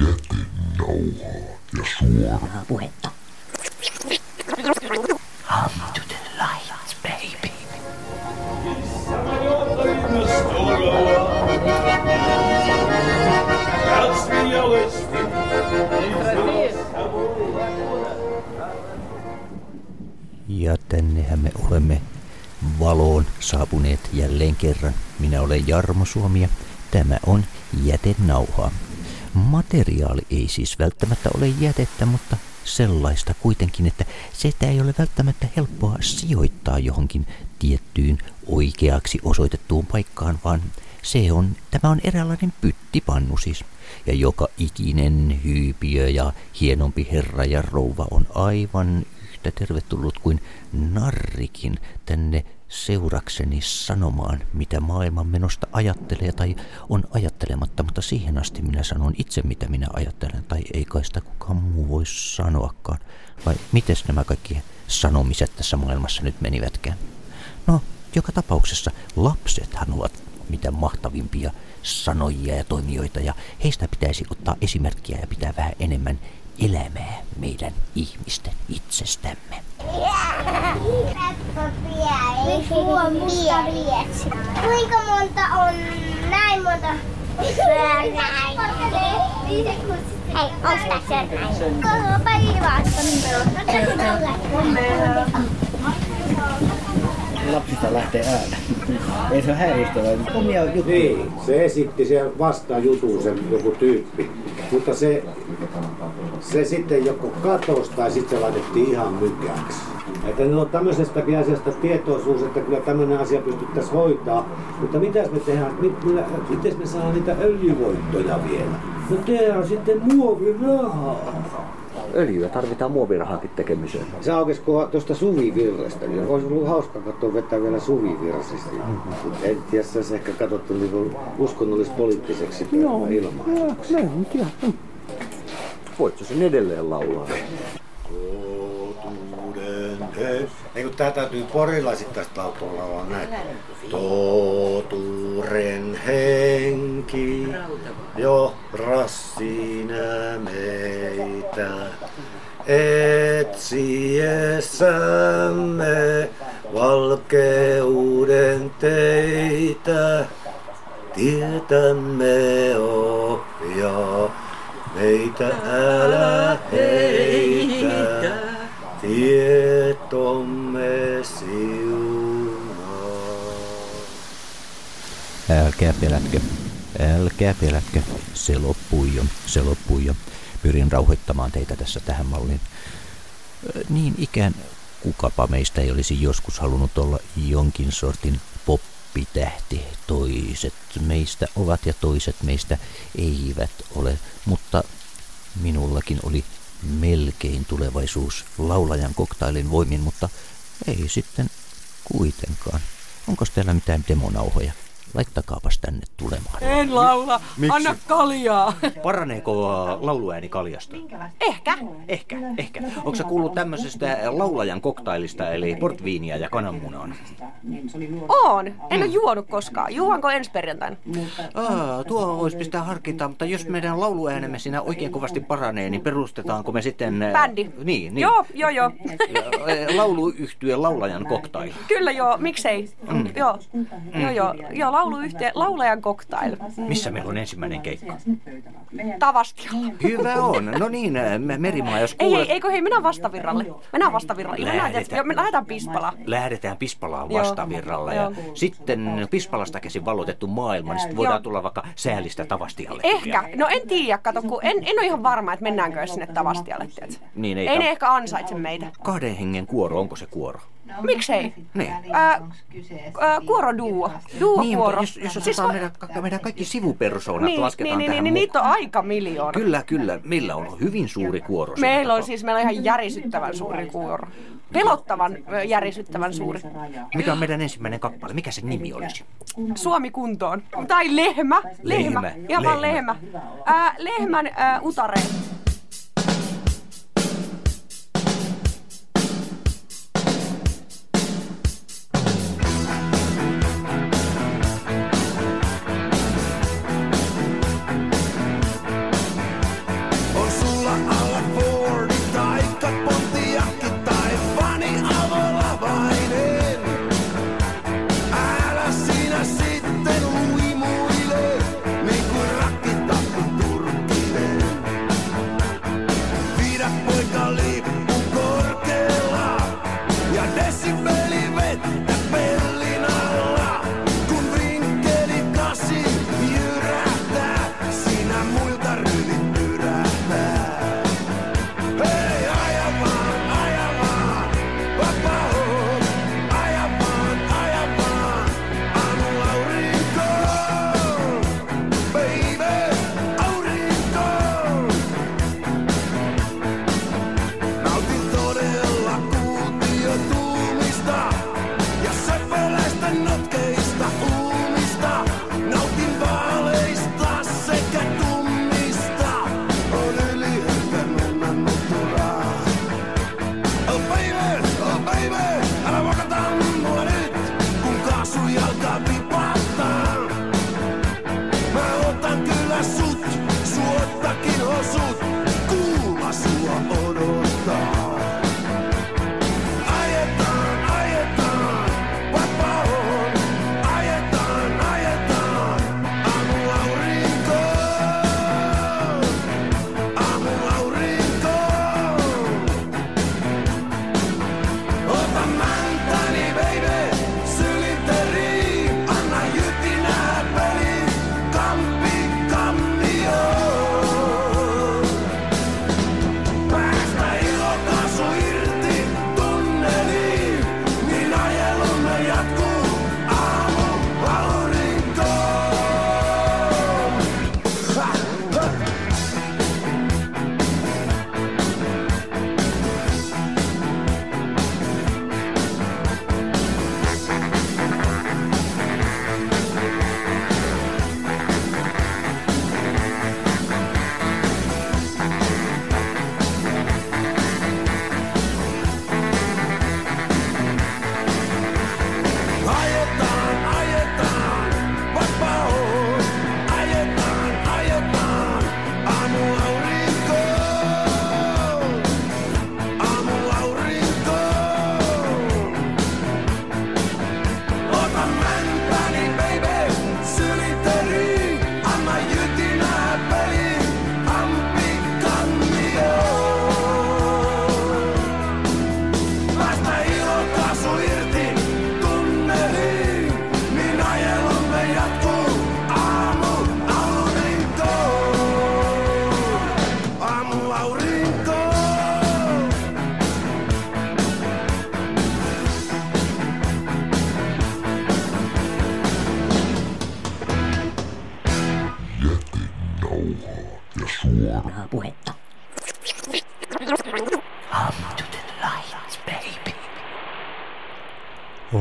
jätenauhaa ja suoraa puhetta. Come to the light, baby. Ja tännehän me olemme valoon saapuneet jälleen kerran. Minä olen Jarmo Suomi ja tämä on jätenauha. Materiaali ei siis välttämättä ole jätettä, mutta sellaista kuitenkin, että sitä ei ole välttämättä helppoa sijoittaa johonkin tiettyyn oikeaksi osoitettuun paikkaan, vaan se on, tämä on eräänlainen pyttipannu siis. Ja joka ikinen hyypiö ja hienompi herra ja rouva on aivan yhtä tervetullut kuin narrikin tänne seurakseni sanomaan, mitä maailman menosta ajattelee tai on ajattelematta, mutta siihen asti minä sanon itse, mitä minä ajattelen, tai ei kai sitä kukaan muu voi sanoakaan. Vai miten nämä kaikki sanomiset tässä maailmassa nyt menivätkään? No, joka tapauksessa lapsethan ovat mitä mahtavimpia sanojia ja toimijoita, ja heistä pitäisi ottaa esimerkkiä ja pitää vähän enemmän elämää meidän ihmisten itsestämme. Kuinka monta on näin monta Hei, onks tää sörnäin? Päivästä lapsista lähtee ääne. Ei se ole häiristävää. Omia juttuja. Niin, se esitti sen vasta jutun sen joku tyyppi. Mutta se, se sitten joko katosi tai sitten se laitettiin ihan mykäksi. Että ne on tämmöisestäkin asiasta tietoisuus, että kyllä tämmöinen asia pystyttäisiin hoitaa. Mutta mitäs me tehdään, miten me saadaan niitä öljyvoittoja vielä? No tehdään sitten muovirahaa. Öljyä tarvitaan muovirahankin tekemiseen. Se aukesi tuosta suvivirrasta, niin olisi ollut hauska katsoa vetää vielä suvivirrasista. En tiedä, se olisi ehkä katsottu niin uskonnollis-poliittiseksi no, ilmaa. Joo, no, en tiedä. Voitko sen edelleen laulaa? Ei kun tää täytyy porilaisittain lautalla vaan näin. Toturen henki. Jo rassinä meitä. Etsiessämme valkeuden teitä. Tietämme ohjaa, meitä älä heitä, tietomme Älkää pelätkö, älkää pelätkö, se loppui jo, se loppui jo. Pyrin rauhoittamaan teitä tässä tähän malliin. Niin ikään kukapa meistä ei olisi joskus halunnut olla jonkin sortin poppitähti. Toiset meistä ovat ja toiset meistä eivät ole, mutta minullakin oli melkein tulevaisuus laulajan koktailin voimin, mutta ei sitten kuitenkaan. Onko teillä mitään demonauhoja? Laittakaapas tänne tulemaan. En laula, Miksi? anna kaljaa. Paraneeko äh, lauluääni kaljasta? Ehkä. Ehkä, ehkä. Onko sä kuullut tämmöisestä laulajan koktailista, eli portviinia ja kananmunaa? On. En ole juonut koskaan. Juonko ensi perjantaina? Aa, tuo voisi pistää harkintaa, mutta jos meidän lauluäänemme siinä oikein kovasti paranee, niin perustetaanko me sitten... äh, Bändi. Niin, niin. Joo, joo, joo. Lauluyhtyö laulajan koktail. Kyllä joo, miksei. Mm. Joo, joo, joo. Joo, lauluyhtiö, laulajan koktail. Missä meillä on ensimmäinen keikka? Tavastialla. Hyvä on. No niin, me- Merimaa, jos Ei, kuulet... ei, eikö hei, mennään vastavirralle. Mennään vastavirralle. Lähdetään. joo, me lähdetään Pispalaan. Lähdetään Pispalaan Joo. vastavirralla ja Joo. sitten Pispalasta käsin valotettu maailma, niin sitten voidaan Joo. tulla vaikka säällistä Tavastialle. Ehkä. No en tiedä, kato, kun en, en ole ihan varma, että mennäänkö sinne Tavastialle? Niin, ei Ei tam- ne ehkä ansaitse meitä. Kahden hengen kuoro, onko se kuoro? Miksei? Niin. Ää, kuoroduo. Duo Niin, kuoro. jos, jos Siis otetaan va- meidän, ka- meidän kaikki sivupersoonat niin, lasketaan niin, niin, tähän niin, niitä mukaan. on aika miljoona. Kyllä, kyllä. Meillä on hyvin suuri kuoro. Meillä on siis meillä on ihan järisyttävän suuri kuoro. Pelottavan järisyttävän suuri. Mikä on meidän ensimmäinen kappale? Mikä se nimi olisi? Suomi kuntoon. Tai lehmä. Lehmä. Lehmä, Ihan lehmä. lehmä. Ää, lehmän ää, utare.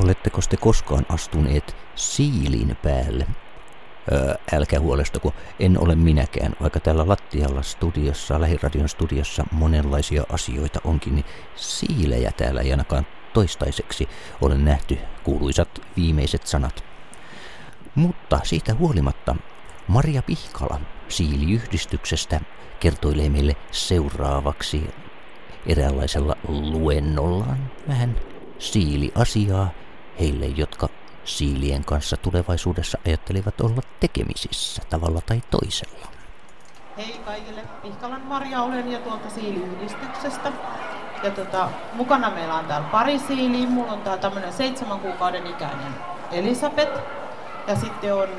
Oletteko te koskaan astuneet siilin päälle? Öö, älkää huolestuko, en ole minäkään, vaikka täällä lattialla studiossa, lähiradion studiossa monenlaisia asioita onkin, niin siilejä täällä ei ainakaan toistaiseksi ole nähty kuuluisat viimeiset sanat. Mutta siitä huolimatta Maria Pihkala siiliyhdistyksestä kertoilee meille seuraavaksi eräänlaisella luennollaan vähän siiliasiaa heille, jotka siilien kanssa tulevaisuudessa ajattelevat olla tekemisissä tavalla tai toisella. Hei kaikille, Pihkalan Marja olen ja tuolta siiliyhdistyksestä. Ja tota, mukana meillä on täällä pari siiliä. Mulla on täällä tämmönen seitsemän kuukauden ikäinen Elisabeth. Ja sitten on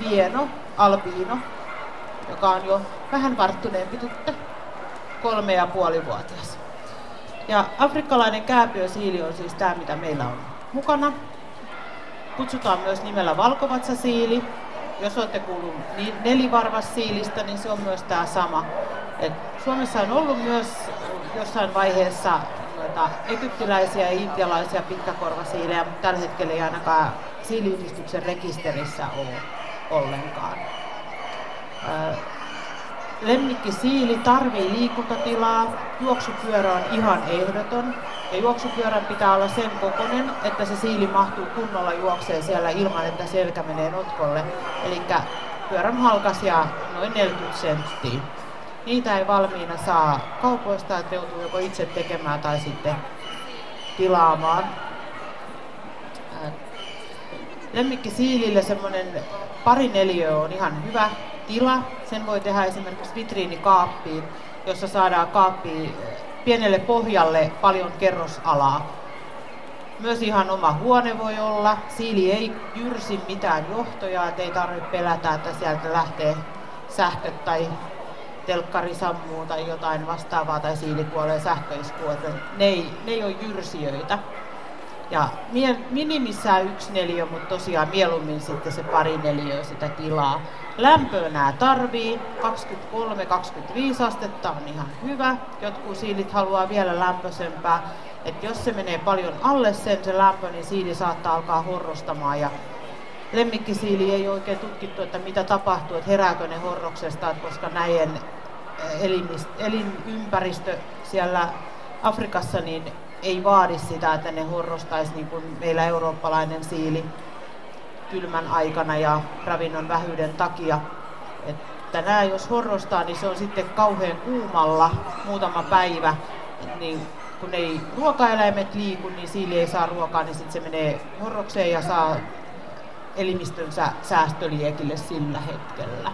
Vieno, Albino, joka on jo vähän varttuneempi tyttö, kolme ja puoli vuotias. Ja afrikkalainen kääpiösiili on siis tämä, mitä meillä on mukana. Kutsutaan myös nimellä valkovatsasiili. Jos olette kuullut nelivarvassiilistä, niin se on myös tämä sama. Et Suomessa on ollut myös jossain vaiheessa noita egyptiläisiä ja intialaisia pitkäkorvasiilejä, mutta tällä hetkellä ei ainakaan siiliyhdistyksen rekisterissä ole ollenkaan. Lemmikki siili tarvii liikuntatilaa, juoksupyörä on ihan ehdoton ja juoksupyörän pitää olla sen kokoinen, että se siili mahtuu kunnolla juokseen siellä ilman, että selkä menee notkolle. Eli pyörän halkasia noin 40 senttiä. Niitä ei valmiina saa kaupoista, että joutuu joko itse tekemään tai sitten tilaamaan. Lemmikki siilille semmoinen pari neliö on ihan hyvä tila. Sen voi tehdä esimerkiksi vitriinikaappiin, jossa saadaan kaappiin pienelle pohjalle paljon kerrosalaa. Myös ihan oma huone voi olla. Siili ei jyrsi mitään johtoja, että ei tarvitse pelätä, että sieltä lähtee sähköt tai telkkari sammuu tai jotain vastaavaa tai siili kuolee sähköiskuun. Ne ei, ne ei ole jyrsijöitä. Ja minimissään yksi neliö, mutta tosiaan mieluummin sitten se pari neliöä sitä tilaa. Lämpöä nämä tarvii, 23-25 astetta on ihan hyvä. Jotkut siilit haluaa vielä lämpöisempää. Et jos se menee paljon alle sen se lämpö, niin siili saattaa alkaa horrostamaan. Ja lemmikkisiili ei oikein tutkittu, että mitä tapahtuu, että herääkö ne horroksesta, koska näiden elinympäristö siellä Afrikassa niin ei vaadi sitä, että ne horrostaisi niin kuin meillä eurooppalainen siili kylmän aikana ja ravinnon vähyyden takia. Että nämä jos horrostaa, niin se on sitten kauhean kuumalla muutama päivä. Niin kun ei ruokaeläimet liiku, niin siili ei saa ruokaa, niin sitten se menee horrokseen ja saa elimistönsä säästöliekille sillä hetkellä.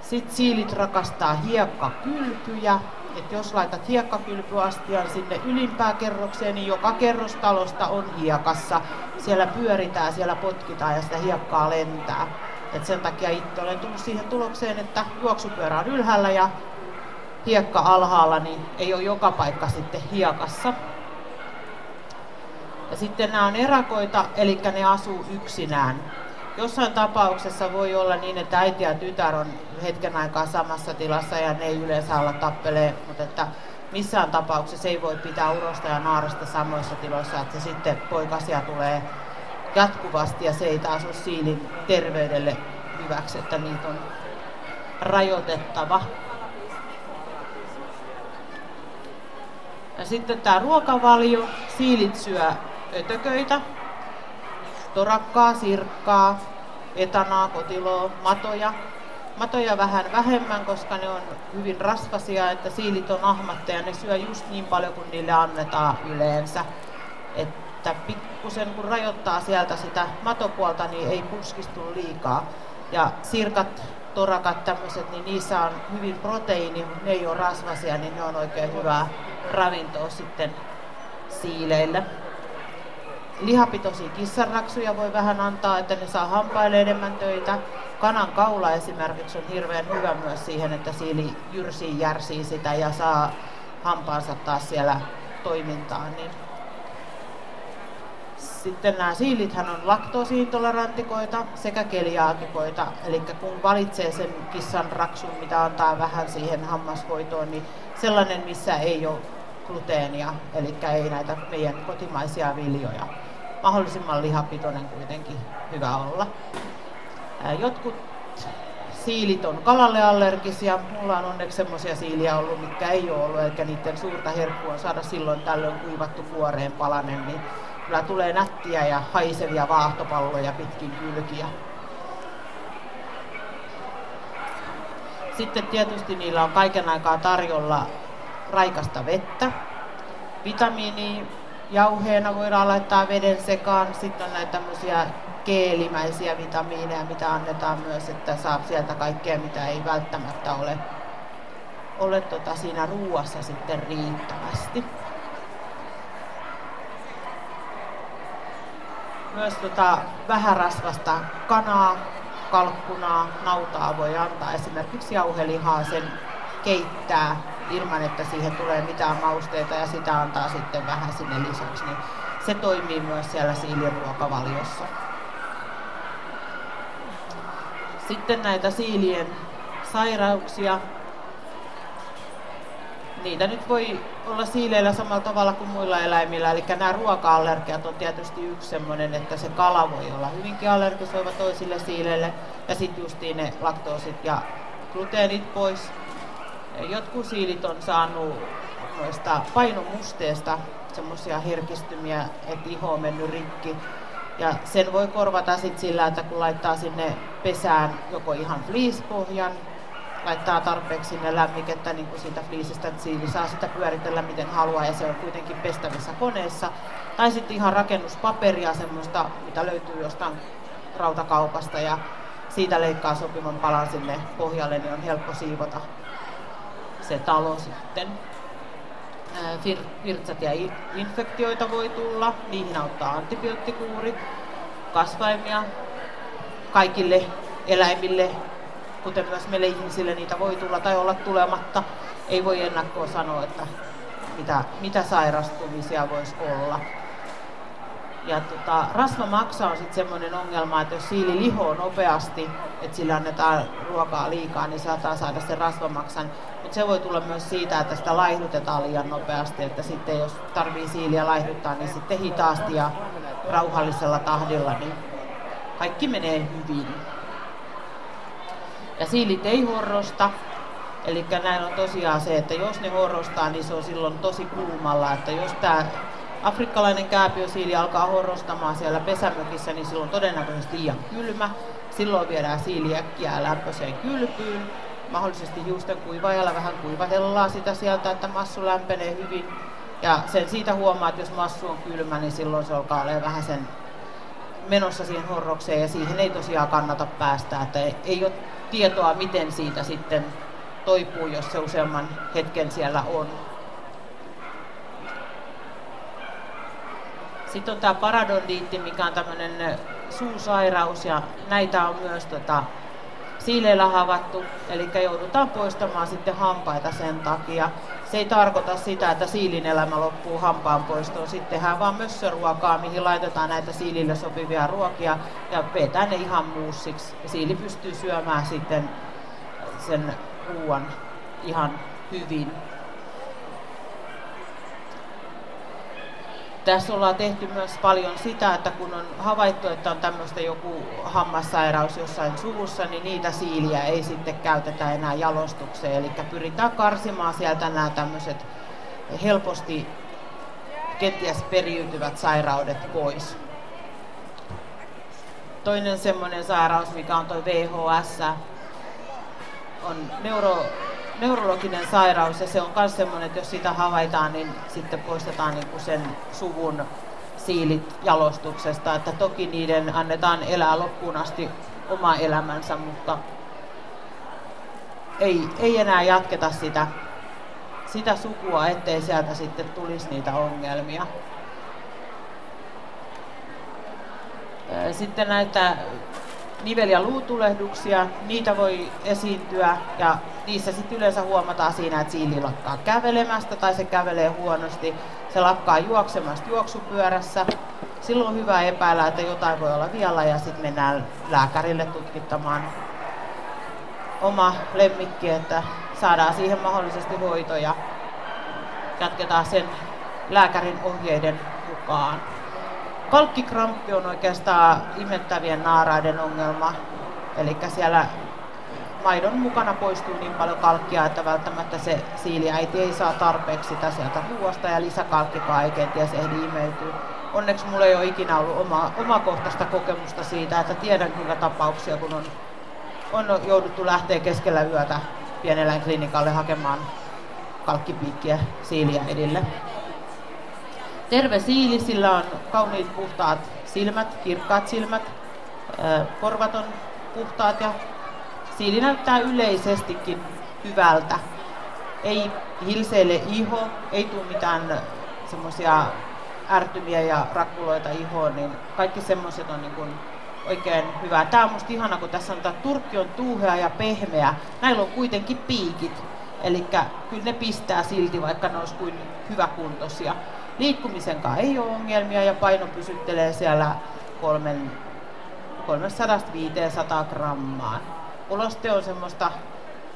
Sitten siilit rakastaa hiekkakylpyjä, että jos laitat hiekkakylpyastian sinne ylimpään kerrokseen, niin joka kerrostalosta on hiekassa. Siellä pyöritään, siellä potkitaan ja sitä hiekkaa lentää. Et sen takia itse olen tullut siihen tulokseen, että juoksupyörä on ylhäällä ja hiekka alhaalla, niin ei ole joka paikka sitten hiekassa. Ja sitten nämä on erakoita, eli ne asuu yksinään. Jossain tapauksessa voi olla niin, että äiti ja tytär on hetken aikaa samassa tilassa ja ne ei yleensä olla tappelee, mutta että missään tapauksessa ei voi pitää urosta ja naarasta samoissa tiloissa, että se sitten poikasia tulee jatkuvasti ja se ei taas ole siilin terveydelle hyväksi, että niitä on rajoitettava. Ja sitten tämä ruokavalio, siilit syö ötököitä, torakkaa, sirkkaa, etanaa, kotiloa, matoja. Matoja vähän vähemmän, koska ne on hyvin rasvasia, että siilit on ahmatteja, ne syö just niin paljon kuin niille annetaan yleensä. Että pikkusen kun rajoittaa sieltä sitä matopuolta, niin ei puskistu liikaa. Ja sirkat, torakat, tämmöiset, niin niissä on hyvin proteiini, ne ei ole rasvasia, niin ne on oikein hyvää ravintoa sitten siileille lihapitoisia kissanraksuja voi vähän antaa, että ne saa hampaille enemmän töitä. Kanan kaula esimerkiksi on hirveän hyvä myös siihen, että siili jyrsii, järsii sitä ja saa hampaansa taas siellä toimintaan. Niin Sitten nämä siilithän on laktoosiintolerantikoita sekä keliaakikoita. Eli kun valitsee sen kissan raksun, mitä antaa vähän siihen hammashoitoon, niin sellainen, missä ei ole gluteenia, eli ei näitä meidän kotimaisia viljoja. Mahdollisimman lihapitoinen kuitenkin hyvä olla. Jotkut siilit on kalalle allergisia. Mulla on onneksi semmoisia siiliä ollut, mitkä ei ole ollut, eli niiden suurta herkkua saada silloin tällöin kuivattu kuoreen palanen, niin kyllä tulee nättiä ja haisevia vaahtopalloja pitkin kylkiä. Sitten tietysti niillä on kaiken aikaa tarjolla raikasta vettä. Vitamiini jauheena voidaan laittaa veden sekaan. Sitten on näitä tämmöisiä keelimäisiä vitamiineja, mitä annetaan myös, että saa sieltä kaikkea, mitä ei välttämättä ole, ole tota siinä ruuassa sitten riittävästi. Myös tota vähärasvasta kanaa, kalkkunaa, nautaa voi antaa esimerkiksi jauhelihaa sen keittää ilman, että siihen tulee mitään mausteita ja sitä antaa sitten vähän sinne lisäksi, niin se toimii myös siellä siiliruokavaliossa. Sitten näitä siilien sairauksia. Niitä nyt voi olla siileillä samalla tavalla kuin muilla eläimillä. Eli nämä ruoka-allergiat on tietysti yksi sellainen, että se kala voi olla hyvinkin allergisoiva toisille siileille. Ja sitten justiin ne laktoosit ja gluteenit pois. Jotkut siilit on saanut noista painomusteesta semmoisia herkistymiä, että iho on mennyt rikki. Ja sen voi korvata sit sillä, että kun laittaa sinne pesään joko ihan fleecepohjan, laittaa tarpeeksi sinne lämmikettä niin kuin siitä fliisistä, että siili saa sitä pyöritellä miten haluaa ja se on kuitenkin pestävissä koneessa. Tai sitten ihan rakennuspaperia, semmoista, mitä löytyy jostain rautakaupasta ja siitä leikkaa sopivan palan sinne pohjalle, niin on helppo siivota se talo sitten. Virtsat ja infektioita voi tulla, niihin auttaa antibioottikuuri, kasvaimia, kaikille eläimille, kuten myös meille ihmisille niitä voi tulla tai olla tulematta. Ei voi ennakkoa sanoa, että mitä, mitä sairastumisia voisi olla. Ja tota, rasvamaksa on sitten semmoinen ongelma, että jos siili lihoo nopeasti, että sillä annetaan ruokaa liikaa, niin saattaa saada sen rasvamaksan. Mutta se voi tulla myös siitä, että sitä laihdutetaan liian nopeasti, että sitten jos tarvii siiliä laihduttaa, niin sitten hitaasti ja rauhallisella tahdilla, niin kaikki menee hyvin. Ja siilit ei horrosta, Eli näin on tosiaan se, että jos ne horrostaa, niin se on silloin tosi kuumalla. Että jos tämä afrikkalainen kääpiösiili alkaa horrostamaan siellä pesämökissä, niin silloin todennäköisesti liian kylmä. Silloin viedään siili äkkiä lämpöiseen kylpyyn. Mahdollisesti juusten kuivajalla vähän kuivatellaan sitä sieltä, että massu lämpenee hyvin. Ja sen siitä huomaa, että jos massu on kylmä, niin silloin se alkaa olla vähän sen menossa siihen horrokseen ja siihen ei tosiaan kannata päästä, että ei ole tietoa, miten siitä sitten toipuu, jos se useamman hetken siellä on. Sitten on tämä paradondiitti, mikä on tämmöinen suusairaus ja näitä on myös tota, siileillä havattu, eli joudutaan poistamaan sitten hampaita sen takia. Se ei tarkoita sitä, että siilin elämä loppuu hampaan poistoon. Sitten tehdään vaan mössöruokaa, mihin laitetaan näitä siilille sopivia ruokia ja vetää ne ihan muussiksi. Siili pystyy syömään sitten sen ruoan ihan hyvin. Tässä ollaan tehty myös paljon sitä, että kun on havaittu, että on tämmöistä joku hammassairaus jossain suvussa, niin niitä siiliä ei sitten käytetä enää jalostukseen. Eli pyritään karsimaan sieltä nämä tämmöiset helposti kenties periytyvät sairaudet pois. Toinen semmoinen sairaus, mikä on tuo VHS, on neuro, neurologinen sairaus ja se on myös semmoinen, että jos sitä havaitaan, niin sitten poistetaan niin kuin sen suvun siilit jalostuksesta. Että toki niiden annetaan elää loppuun asti oma elämänsä, mutta ei, ei enää jatketa sitä, sitä sukua, ettei sieltä sitten tulisi niitä ongelmia. Sitten näitä nivel- ja luutulehduksia, niitä voi esiintyä ja niissä sitten yleensä huomataan siinä, että siili lakkaa kävelemästä tai se kävelee huonosti, se lakkaa juoksemasta juoksupyörässä. Silloin on hyvä epäillä, että jotain voi olla vielä ja sitten mennään lääkärille tutkittamaan oma lemmikki, että saadaan siihen mahdollisesti hoito ja jatketaan sen lääkärin ohjeiden mukaan. Kalkkikramppi on oikeastaan imettävien naaraiden ongelma. Eli siellä maidon mukana poistuu niin paljon kalkkia, että välttämättä se siiliäiti ei saa tarpeeksi sitä sieltä ruoasta ja lisäkalkkikaan ei kenties ehdi imeytyä. Onneksi mulla ei ole ikinä ollut oma, omakohtaista kokemusta siitä, että tiedän kyllä tapauksia, kun on, on jouduttu lähteä keskellä yötä pieneläinklinikalle hakemaan kalkkipiikkiä siiliä edille. Terve siili, sillä on kauniit puhtaat silmät, kirkkaat silmät, korvat on puhtaat ja siili näyttää yleisestikin hyvältä. Ei hilseile iho, ei tule mitään semmoisia ärtymiä ja rakkuloita ihoon, niin kaikki semmoiset on niin kuin oikein hyvää. Tämä on musta ihana, kun tässä on, että turkki on tuuhea ja pehmeä. Näillä on kuitenkin piikit, eli kyllä ne pistää silti, vaikka ne olisi kuin hyväkuntoisia. Liikkumisen kanssa ei ole ongelmia ja paino pysyttelee siellä 300-500 grammaa. Uloste on semmoista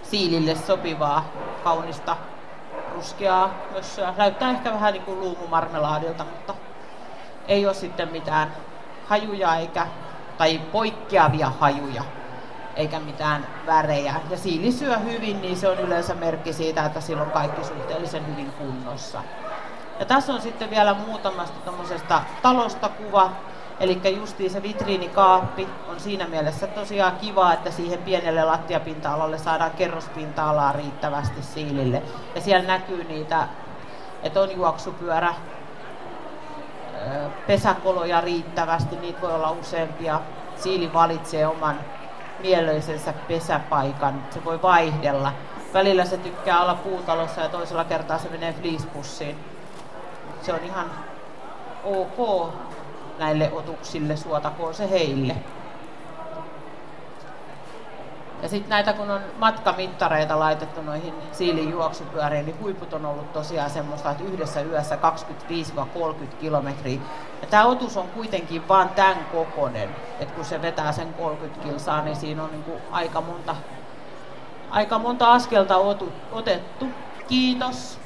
siilille sopivaa, kaunista, ruskeaa mössöä. Näyttää ehkä vähän niin kuin luumumarmelaadilta, mutta ei ole sitten mitään hajuja eikä, tai poikkeavia hajuja eikä mitään värejä. Ja siili syö hyvin, niin se on yleensä merkki siitä, että sillä on kaikki suhteellisen hyvin kunnossa. Ja tässä on sitten vielä muutamasta tämmöisestä talosta kuva, Eli justiin se vitriinikaappi on siinä mielessä tosiaan kiva, että siihen pienelle lattiapinta-alalle saadaan kerrospinta-alaa riittävästi siilille. Ja siellä näkyy niitä, että on juoksupyörä, pesäkoloja riittävästi, niitä voi olla useampia. Siili valitsee oman mielöisensä pesäpaikan, se voi vaihdella. Välillä se tykkää olla puutalossa ja toisella kertaa se menee fleecepussiin. Se on ihan ok näille otuksille, suotakoon se heille. Ja sitten näitä kun on matkamittareita laitettu noihin siilin juoksupyöriin, niin huiput on ollut tosiaan semmoista, että yhdessä yössä 25-30 kilometriä. Ja tämä otus on kuitenkin vain tämän kokonen, että kun se vetää sen 30 kilsaa, niin siinä on niinku aika, monta, aika monta askelta otu, otettu. Kiitos.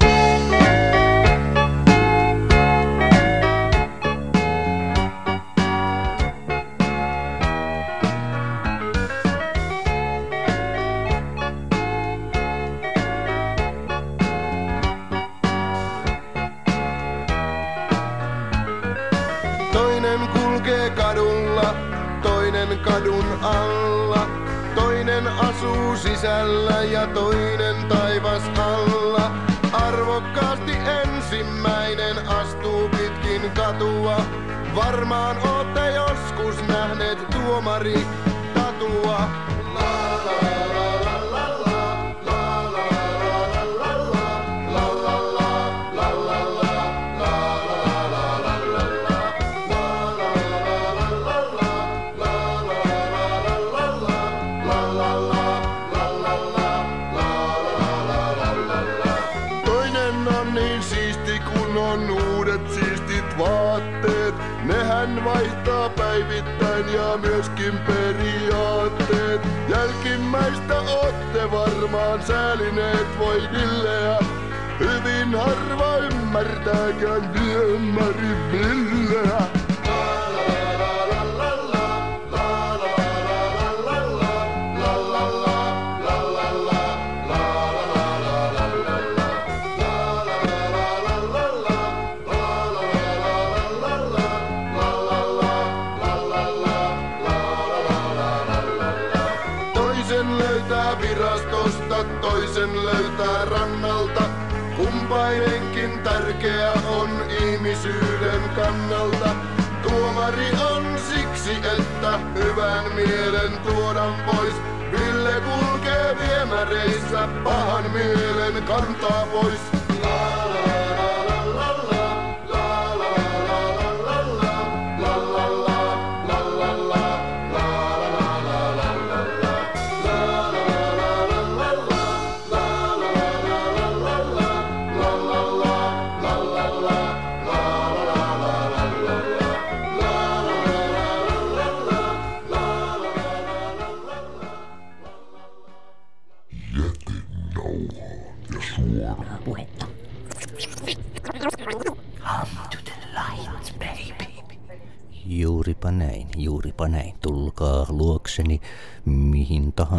Sisällä ja toinen taivas alla. Arvokkaasti ensimmäinen astuu pitkin katua. Varmaan ootte joskus nähneet tuomari tatua. La, la. Myöskin periaatteet. Jälkimmäistä ootte varmaan säälineet voi. Hyvin harva ymmärtääkään viemäri villeä. Viemäreissä, pahan mielen kantaa pois.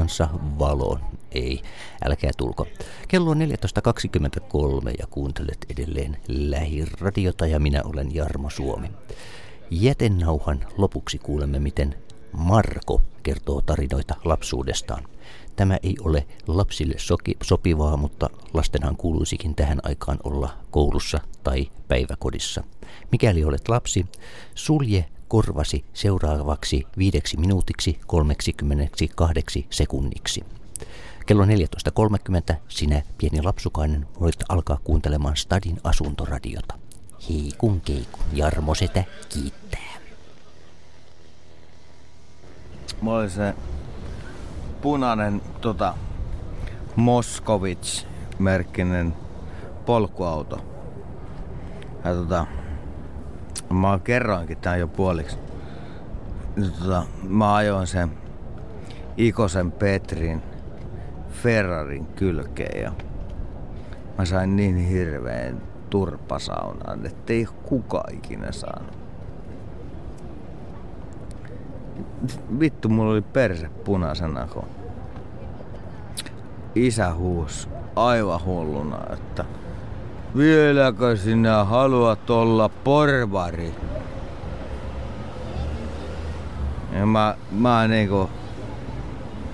Tahansa valoon. Ei, älkää tulko. Kello on 14.23 ja kuuntelet edelleen lähiradiota ja minä olen Jarmo Suomi. Jätennauhan lopuksi kuulemme, miten Marko kertoo tarinoita lapsuudestaan. Tämä ei ole lapsille soki, sopivaa, mutta lastenhan kuuluisikin tähän aikaan olla koulussa tai päiväkodissa. Mikäli olet lapsi, sulje korvasi seuraavaksi viideksi minuutiksi 32 sekunniksi. Kello 14.30 sinä, pieni lapsukainen, voit alkaa kuuntelemaan Stadin asuntoradiota. Heikun keikun, Jarmo Setä kiittää. Mulla oli se punainen tota, Moskovits-merkkinen polkuauto. Ja tota, mä kerroinkin tän jo puoliksi. Tota, mä ajoin sen Ikosen Petrin Ferrarin kylkeen ja mä sain niin hirveen turpasaunan, ettei kuka ikinä saanut. Vittu, mulla oli perse punaisena, kun isä huus aivan hulluna, että vieläkö sinä haluat olla porvari? Ja mä, mä niinku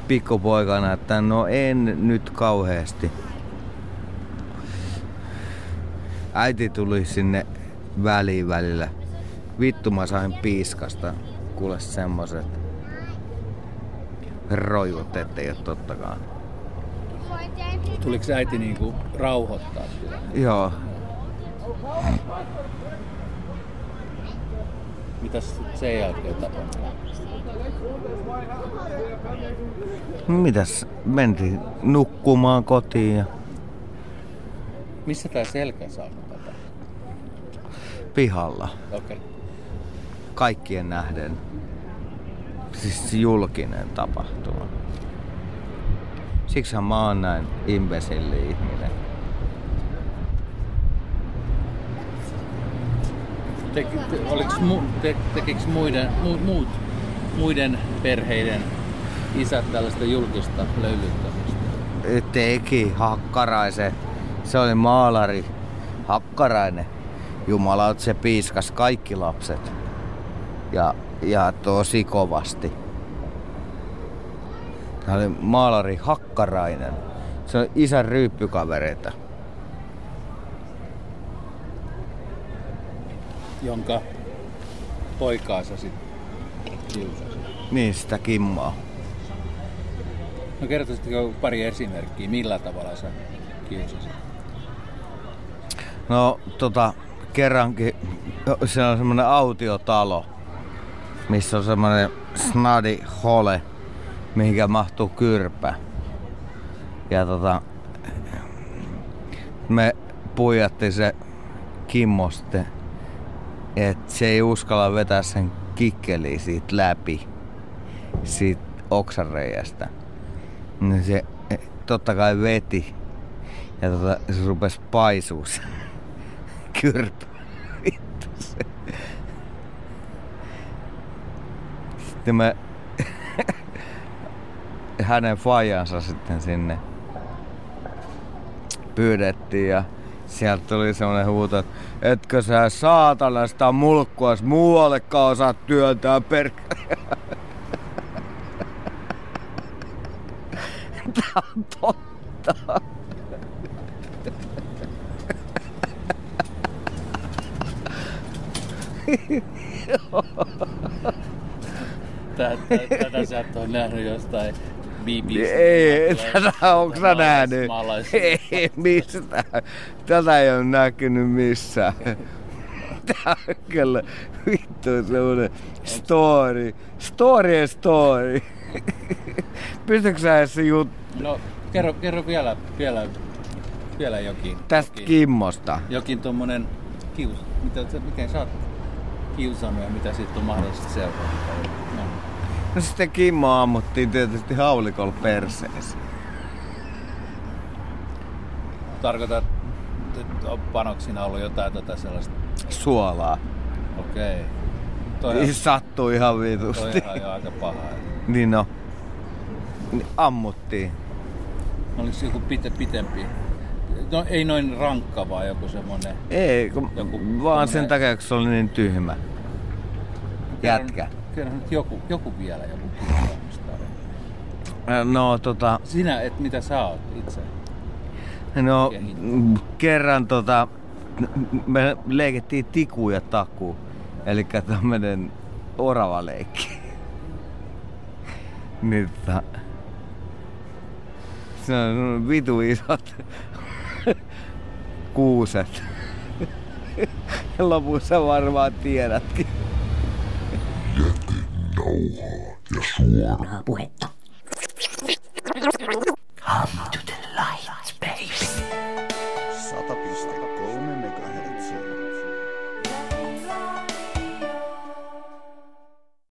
pikkupoikana, että no en nyt kauheasti. Äiti tuli sinne väliin välillä. Vittu mä sain piiskasta. Kuule semmoset roivut, ettei oo tottakaan. Tuliko äiti niinku rauhoittaa? Joo, Mitäs sen jälkeen tapahtui? mitäs mentiin nukkumaan kotiin ja Missä tää selkäsauna tapahtui? pihalla. Okei. Kaikkien nähden. Siis julkinen tapahtuma. Siksihän mä oon näin imbesilli ihminen. Te, te, oliks mu, te, tekiks muiden, mu, muut, muiden perheiden isät tällaista julkista löylyttämistä? Teki Hakkaraisen. Se oli maalari. Hakkarainen. Jumala, se piiskas kaikki lapset. Ja, ja tosi kovasti. Hän oli maalari Hakkarainen. Se on isän ryyppykavereita. Jonka poikaa sä sit kiusasit. Niin sitä kimmaa. No kertoisitko pari esimerkkiä, millä tavalla sä kiusasit? No tota, kerrankin se on semmonen autiotalo, missä on semmonen snadi hole, mihinkä mahtuu kyrpä. Ja tota, me puijattiin se Kimmo sitten, että se ei uskalla vetää sen kikkeliä siitä läpi, siitä oksanreiästä. Niin se eh, totta kai veti. Ja tota, se rupes paisuu se kyrpä. Vittu se. Sitten me hänen fajansa sitten sinne pyydettiin ja sieltä tuli semmonen huuto, että etkö sä saatana sitä mulkkuas muuallekaan osaa työntää per... Tää on totta. Tätä sä et ole nähnyt jostain BBC. Ei, tätä onko sä nähnyt? Ei mistään. Tätä ei ole näkynyt missään. Tää on kyllä vittu semmonen story. Story ja story. Pystytkö sä edes se jut... No, kerro, kerro vielä, vielä, vielä jokin. tästä jokin, Kimmosta? jokin tommonen kius, mitä, miten sä oot kiusannut ja mitä siitä on mahdollisesti seurata. No. Sitten Kimmo ammuttiin tietysti haulikolla perseessä. tarkoitat, että on panoksina ollut jotain tota sellaista. Suolaa. Okei. Okay. Toi, Niin sattuu ihan toi vitusti. on jo aika paha. Niin no. Niin ammuttiin. Oliko se joku pite, pitempi? No ei noin rankka, vaan joku semmonen. Ei, kun Joku vaan sen takia, kun se oli niin tyhmä. Jätkä. Kerro nyt joku, joku vielä, joku kiinnostaa. No tota, Sinä, et mitä sä oot itse? no kerran tota, me leikettiin tiku ja taku. Eli tämmönen orava leikki. niin tota, se on vitu isot kuuset. lopussa varmaan tiedätkin. nauhaa ja suoraa puhetta. Come to